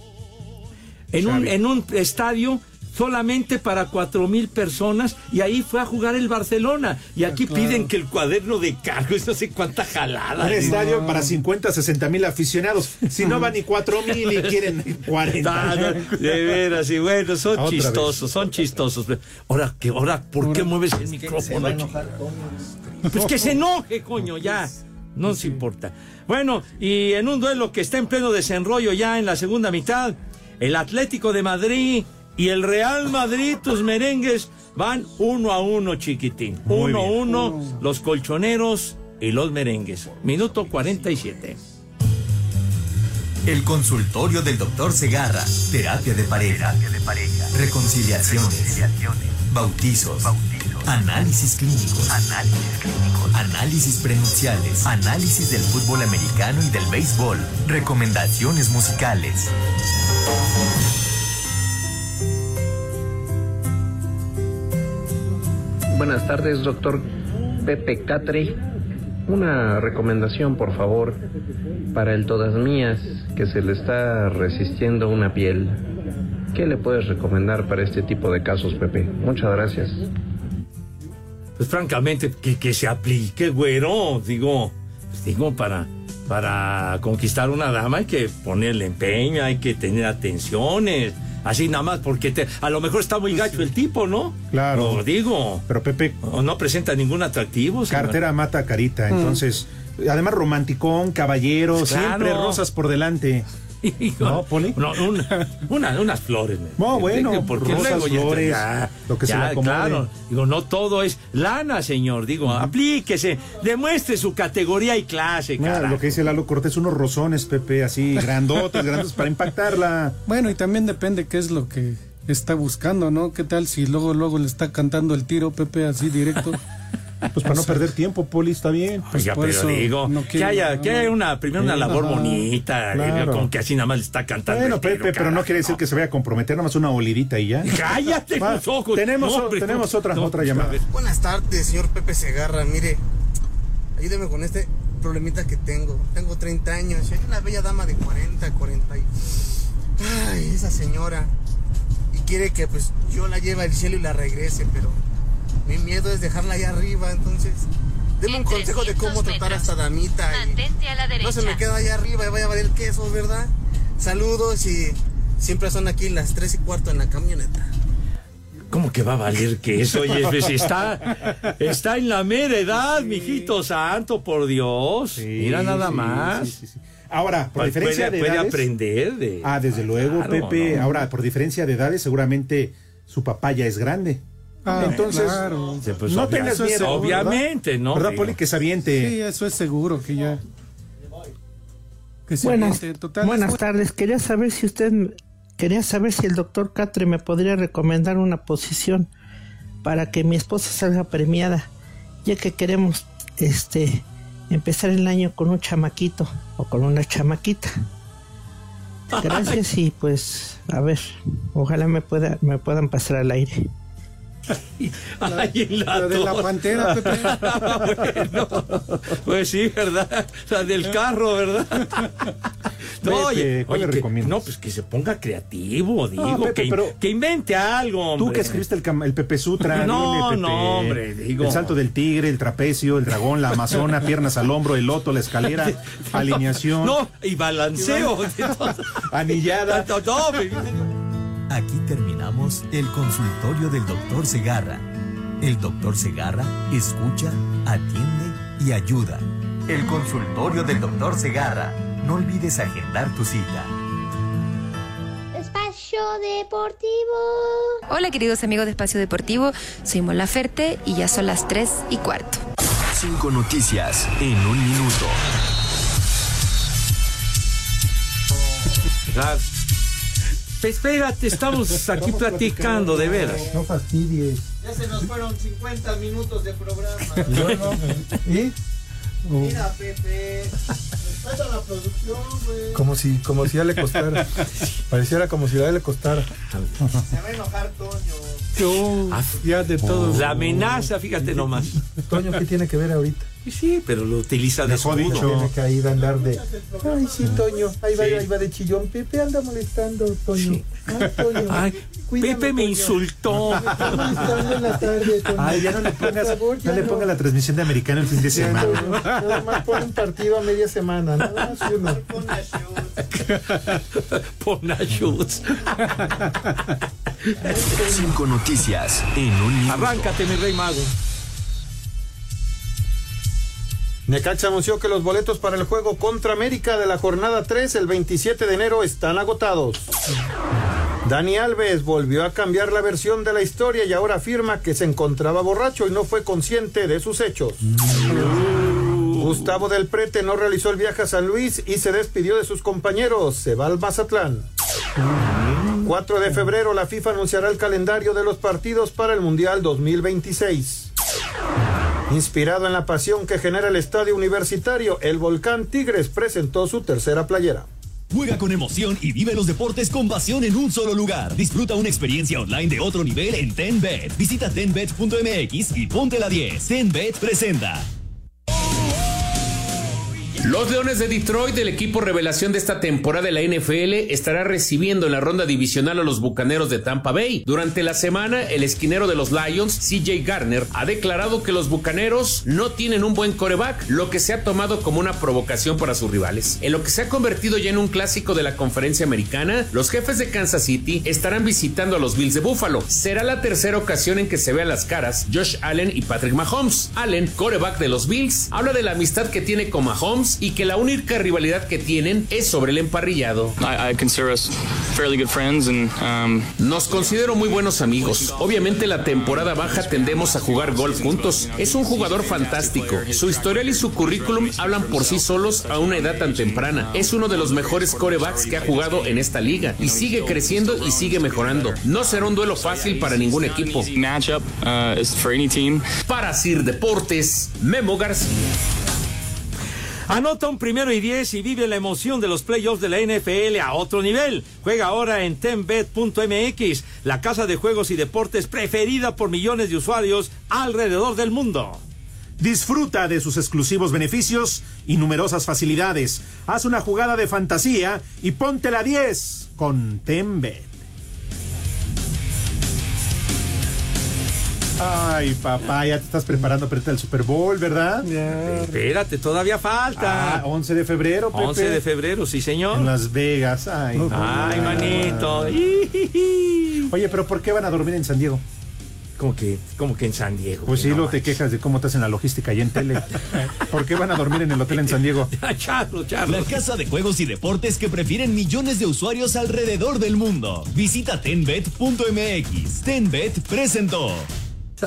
en un, en un estadio solamente para cuatro mil personas y ahí fue a jugar el Barcelona y aquí claro. piden que el cuaderno de cargo es no sé cuánta jalada Un estadio para 50, 60 mil aficionados. Si no van ni 4 mil y quieren 40. Ah, no, de veras, y bueno, son Otra chistosos, son chistosos. Ahora, que, ahora ¿por qué mueves el micrófono? Pues que se enoje, coño, ya. No nos importa. Bueno, y en un duelo que está en pleno desenrollo ya en la segunda mitad, el Atlético de Madrid y el Real Madrid, tus merengues, van uno a uno, chiquitín. Muy uno a uno, los colchoneros y los merengues. Minuto 47. El consultorio del doctor Segarra. Terapia de pareja. Reconciliaciones. Bautizos. Análisis clínicos. Análisis prenupciales. Análisis del fútbol americano y del béisbol. Recomendaciones musicales. Buenas tardes, doctor Pepe Catre. Una recomendación, por favor, para el todas mías que se le está resistiendo una piel. ¿Qué le puedes recomendar para este tipo de casos, Pepe? Muchas gracias. Pues francamente, que, que se aplique, güero. Digo, pues, digo, para, para conquistar una dama hay que ponerle empeño, hay que tener atenciones. Así nada más, porque te- a lo mejor está muy gacho el tipo, ¿no? Claro. Lo digo. Pero Pepe. O no presenta ningún atractivo. señor. Cartera mata carita. Entonces, además romanticón, caballero, Claro. siempre rosas por delante. ¿No, Poli? No, una- una- unas flores. No, bueno, porque rosas, flores, ya- lo que se le acomode. Claro, digo, no todo es lana, señor. Digo, aplíquese, demuestre su categoría y clase, cara. lo que dice Lalo Cortés, unos rosones, Pepe, así grandotes, grandes para impactarla. Bueno, y también depende qué es lo que está buscando, ¿no? ¿Qué tal si luego luego le está cantando el tiro Pepe así directo? Pues para no perder tiempo, Poli, está bien. Oiga, por pero eso digo, no que haya, que haya una, primero una labor ajá, bonita, claro. como que así nada más le está cantando. Bueno, Pepe, pero no quiere decir que se vaya a comprometer, nada más una olidita y ya. Cállate Va, los ojos. Tenemos, hombre, tenemos otra, no, otra a llamada. Buenas tardes, señor Pepe Segarra. Mire, ayúdeme con este problemita que tengo. Tengo 30 años y hay una bella dama de 40, 40 y... Ay, esa señora. Y quiere que pues yo la lleve al cielo y la regrese, pero mi miedo es dejarla allá arriba, entonces... Deme un consejo de cómo tratar a esta damita. y no se me queda allá arriba y vaya a valer queso, ¿verdad? Saludos y siempre son aquí las 3 y cuarto en la camioneta. ¿Cómo que va a valer que eso? Oye, pues está, está en la mera edad, mijito santo, por Dios. Mira nada sí, más. sí, sí, sí. Ahora, por Puede- diferencia de puede edades. aprender de. Ah, desde luego, Claro, Pepe. ¿no? Ahora, por diferencia de edades, seguramente su papá ya es grande. Ah, Entonces, claro. Sí, pues, no obvia- tengas miedo. Obviamente, ¿no? ¿Verdad. Poli? Que se aviente. Sí, eso es seguro que ya. Que se Buenas. Total, buenas es- tardes. Quería saber si usted, quería saber si el doctor Catre me podría recomendar una posición para que mi esposa salga premiada, ya que queremos, este, empezar el año con un chamaquito o con una chamaquita. Gracias y pues, a ver, ojalá me pueda, me puedan pasar al aire. Ay, la, la de la pantera, Pepe. bueno, pues sí, ¿verdad? La del carro, ¿verdad? No, oye, ¿cuál oye, le que- recomiendas? no, pues que se ponga creativo, digo, No, Pepe, que, pero- que invente algo, hombre. Tú que escribiste el, el Pepe Sutra. No, dile, Pepe. no, hombre, digo. El salto del tigre, el trapecio, el dragón, la amazona, piernas al hombro, el loto, la escalera, alineación. No, y balanceo. Anillada. No. Aquí terminamos el consultorio del doctor Segarra. El doctor Segarra escucha, atiende y ayuda. El consultorio del doctor Segarra. No olvides agendar tu cita. Espacio Deportivo. Hola queridos amigos de Espacio Deportivo, soy Mola Ferte y ya son las 3 y cuarto. Cinco noticias en un minuto. Claro. Pues espérate, estamos aquí platicando, de veras. No fastidies. Ya se nos fueron 50 minutos de programa. ¿Y? Mira, Pepe. Respeta la producción, güey. Como si, como si ya le costara. Pareciera como si ya le costara. Se va a enojar Toño. ya de todo. La amenaza, fíjate nomás. Toño, ¿qué tiene que ver ahorita? Sí, pero lo utiliza de escudo. Tiene que ir a andar de. Ay, sí, Toño. Ahí va, Sí. ahí va de chillón. Pepe anda molestando, Toño. Ay, Toño. Ay, Cuídame, Pepe me Toño. insultó. Me está molestando en la tarde, Toño. Ay, ya no le pongas, favor, ya no le ponga la transmisión de americano el fin de semana. Nada más pon un partido a media semana. Nada más uno. Pon a shoots. Cinco noticias en un minuto. Arráncate, mi rey mago. Necaxa anunció que los boletos para el juego contra América de la jornada 3 el 27 de enero están agotados. Dani Alves volvió a cambiar la versión de la historia y ahora afirma que se encontraba borracho y no fue consciente de sus hechos. Gustavo del Prete no realizó el viaje a San Luis y se despidió de sus compañeros. Se va al Mazatlán. 4 de febrero la FIFA anunciará el calendario de los partidos para el Mundial 2026. Inspirado en la pasión que genera el estadio universitario, el Volcán Tigres presentó su tercera playera. Juega con emoción y vive los deportes con pasión en un solo lugar. Disfruta una experiencia online de otro nivel en TenBet. Visita tenbet.mx y ponte la 10. TenBet presenta. Los Leones de Detroit, el equipo revelación de esta temporada de la NFL, estará recibiendo en la ronda divisional a los Bucaneros de Tampa Bay. Durante la semana, el esquinero de los Lions, CJ Garner, ha declarado que los Bucaneros no tienen un buen coreback, lo que se ha tomado como una provocación para sus rivales. En lo que se ha convertido ya en un clásico de la conferencia americana, los jefes de Kansas City estarán visitando a los Bills de Buffalo. Será la tercera ocasión en que se vean las caras Josh Allen y Patrick Mahomes. Allen, coreback de los Bills, habla de la amistad que tiene con Mahomes y que la única rivalidad que tienen es sobre el emparrillado. I, I consider us fairly good friends, and um, Nos considero muy buenos amigos. Obviamente la temporada baja tendemos a jugar golf juntos. Es un jugador fantástico. Su historial y su currículum hablan por sí solos a una edad tan temprana. Es uno de los mejores corebacks que ha jugado en esta liga y sigue creciendo y sigue mejorando. No será un duelo fácil para ningún equipo. uh. Para Sir Deportes, Memo García. Anota un primero y diez y vive la emoción de los playoffs de la NFL a otro nivel. Juega ahora en tenbet.mx, la casa de juegos y deportes preferida por millones de usuarios alrededor del mundo. Disfruta de sus exclusivos beneficios y numerosas facilidades. Haz una jugada de fantasía y ponte la 10 con Tembet. Ay, papá, ya te estás preparando para el Super Bowl, ¿verdad? Espérate, todavía falta. Ah, 11 de febrero, Pepe. 11 de febrero, sí, señor. En Las Vegas. Ay, Ay, manito. Oye, pero ¿por qué van a dormir en San Diego? Como que, como que en San Diego. Pues sí, no luego te quejas de cómo te hacen la logística allá en tele. ¿Por qué van a dormir en el hotel en San Diego? Charlo, charlo. La casa de juegos y deportes que prefieren millones de usuarios alrededor del mundo. Visita tenbet.mx. Tenbet presentó. Y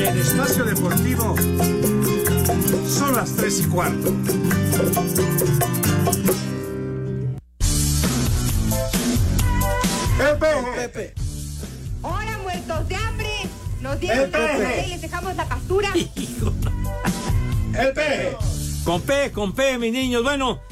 en Espacio Deportivo son las 3 y cuarto. Pepe. Hola, muertos de hambre. Diez Pepe. y les dejamos la pastura. El P. Con P, con P, mis niños. Bueno,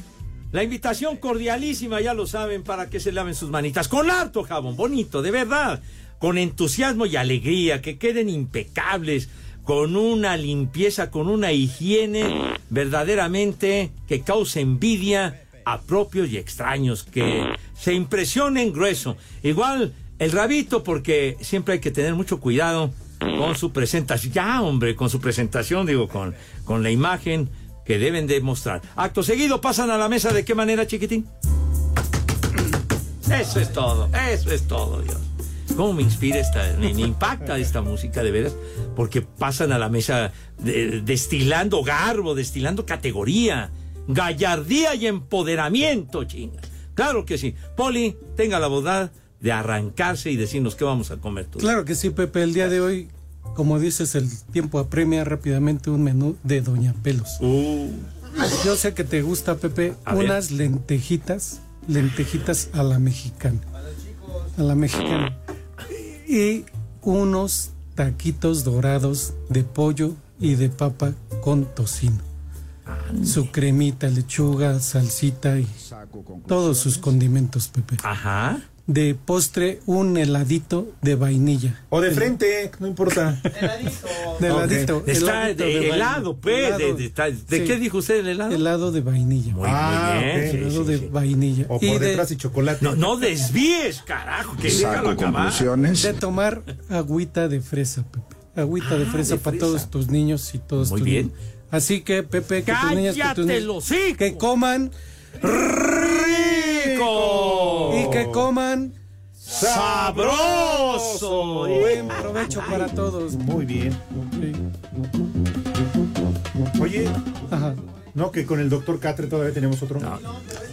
la invitación cordialísima, ya lo saben, para que se laven sus manitas. Con harto jabón, bonito, de verdad. Con entusiasmo y alegría, que queden impecables. con una limpieza, con una higiene verdaderamente que cause envidia a propios y extraños, que se impresionen grueso. Igual el rabito, porque siempre hay que tener mucho cuidado con su presentación. Ya, hombre, con su presentación, digo, con, con la imagen que deben de mostrar. Acto seguido, pasan a la mesa de qué manera, chiquitín. Eso es todo, eso es todo, Dios. ¿Cómo me inspira esta, me, me impacta esta música de veras? Porque pasan a la mesa de- destilando garbo, destilando categoría, gallardía y empoderamiento, chinga. Claro que sí. Poli, tenga la bondad de arrancarse y decirnos qué vamos a comer tú. Claro que sí, Pepe. El día de hoy, como dices, el tiempo apremia rápidamente un menú de Doña Pelos. Yo sé que te gusta, Pepe, A ver. unas lentejitas, lentejitas a la mexicana. A la mexicana. Y unos taquitos dorados de pollo y de papa con tocino. Su cremita, lechuga, salsita y todos sus condimentos, Pepe. Ajá. De postre, un heladito de vainilla. O de frente, no importa. De heladito. Ok. Está heladito de helado, pues. de- de- ¿De qué dijo usted el helado? Helado de vainilla. Muy, muy bien. sí, helado sí, de sí. vainilla. O Y por de- detrás y chocolate. No, no desvíes, carajo, que déjalo acabar. De tomar agüita de fresa, Pepe. Agüita de Ah, fresa para fresa. todos tus niños y todos Muy tus bien. niños. Así que, Pepe, que tus niñas, que tus ¡Cállate niños- que coman. Y que coman ¡Sabroso! Buen provecho para todos. Muy bien. Oye, no, que con el doctor Catre todavía tenemos otro.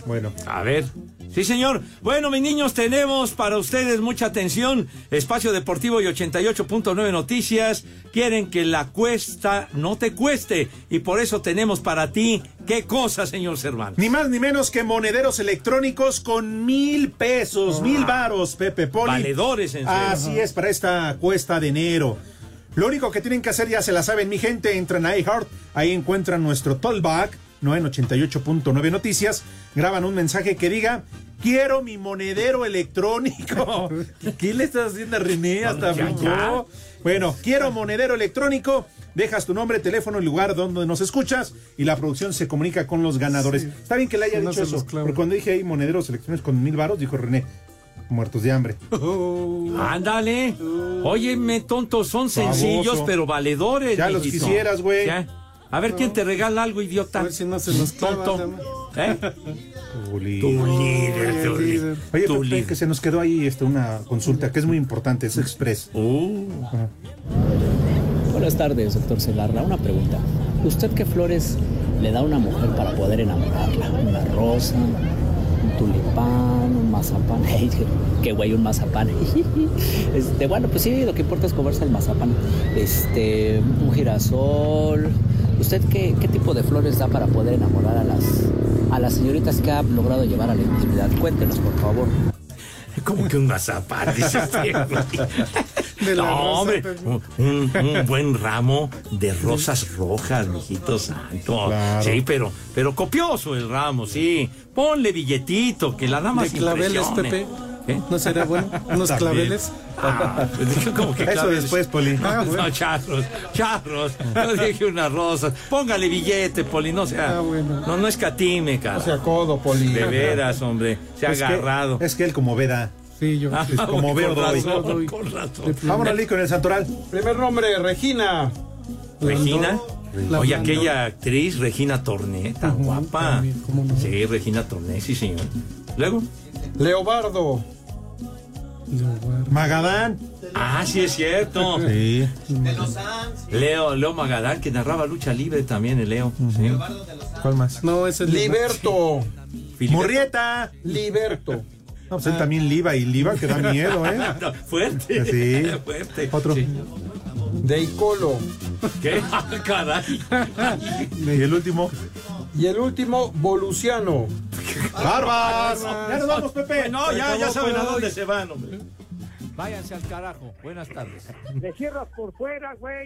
Bueno. A ver. Sí, señor. Bueno, mis niños, tenemos para ustedes mucha atención. Espacio Deportivo y 88.9 Noticias quieren que la cuesta no te cueste. Y por eso tenemos para ti, ¿qué cosa, señor Cervantes? Ni más ni menos que monederos electrónicos con mil pesos, mil varos, Pepe Poli. Valedores, en serio. Así es, para esta cuesta de enero. Lo único que tienen que hacer, ya se la saben, mi gente, entran a iHeart, ahí encuentran nuestro tollback, no en 88.9 Noticias, graban un mensaje que diga, quiero mi monedero electrónico. ¿Qué le estás haciendo a René? Hasta Ya. Bueno, quiero monedero electrónico. Dejas tu nombre, teléfono y lugar donde nos escuchas y la producción se comunica con los ganadores. Está bien que le haya No dicho eso, porque cuando dije ahí monederos electrónicos con mil varos, dijo René, muertos de hambre. Ándale. Óyeme, tontos, son Baboso. sencillos, pero valedores. Ya los quisieras, güey. Ya. A ver quién te regala algo, idiota. A ver si no se los clava, Tonto. ¿Eh? Tu líder. Tu líder, tu líder. Oye, Tu Pepe, líder. que se nos quedó ahí este, una consulta que es muy importante, es express. Uh. Buenas tardes, doctor Celarra. Una pregunta. ¿Usted qué flores le da a una mujer para poder enamorarla? ¿Una rosa? ¿Un tulipán? ¿Un mazapán? Ay, qué güey, un mazapán. Este, bueno, pues sí, lo que importa es comerse el mazapán. Este, un girasol. ¿Usted qué, qué tipo de flores da para poder enamorar a las, a las señoritas que ha logrado llevar a la intimidad? Cuéntenos, por favor. ¿Cómo que un mazapán? Dice. De la no, hombre, Pepe. un, buen ramo de rosas rojas, mijito santo. Claro. Sí, pero, pero copioso el ramo, sí. Ponle billetito, que la dama De se claveles. Pepe. ¿Qué? ¿No será bueno? ¿Unos También. claveles? Ah, pues dije como que Eso claveles. después, Poli. No, no, charros, charros. No dije unas rosas. Póngale billete, Poli, no sea. Ah, bueno. No, no escatime, cara. O sea, codo, Poli. De veras, hombre. Se ha Es que- agarrado. es que él como veda. Sí, yo. Ah, es como veo con doy. razón, con razón. Vámonos, Lee, con el santoral. Primer nombre, Regina. Regina. La Oye, aquella actriz, Regina Torné, tan guapa. también, ¿cómo no? Sí, Regina Torné, sí, señor. Luego. Leobardo. Magadán. Ah, sí, es cierto. Sí. Leo, Leo Magadán, que narraba lucha libre también, el Leo. Sí. ¿Cuál más? No, ese es de- Liberto. Filiberto. Murrieta. Liberto. No, pues él también liba y liba que da miedo, ¿eh? No, Fuerte. Sí. Fuerte. Otro. Sí. Deicolo. ¿Qué? Caray. Y el último. Y el último, Voluciano. ¡Barbas! Ya nos vamos, Pepe. No, ya, saben a dónde se van, hombre. Váyanse al carajo. Buenas tardes. Le cierras por fuera, güey.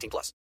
18 plus.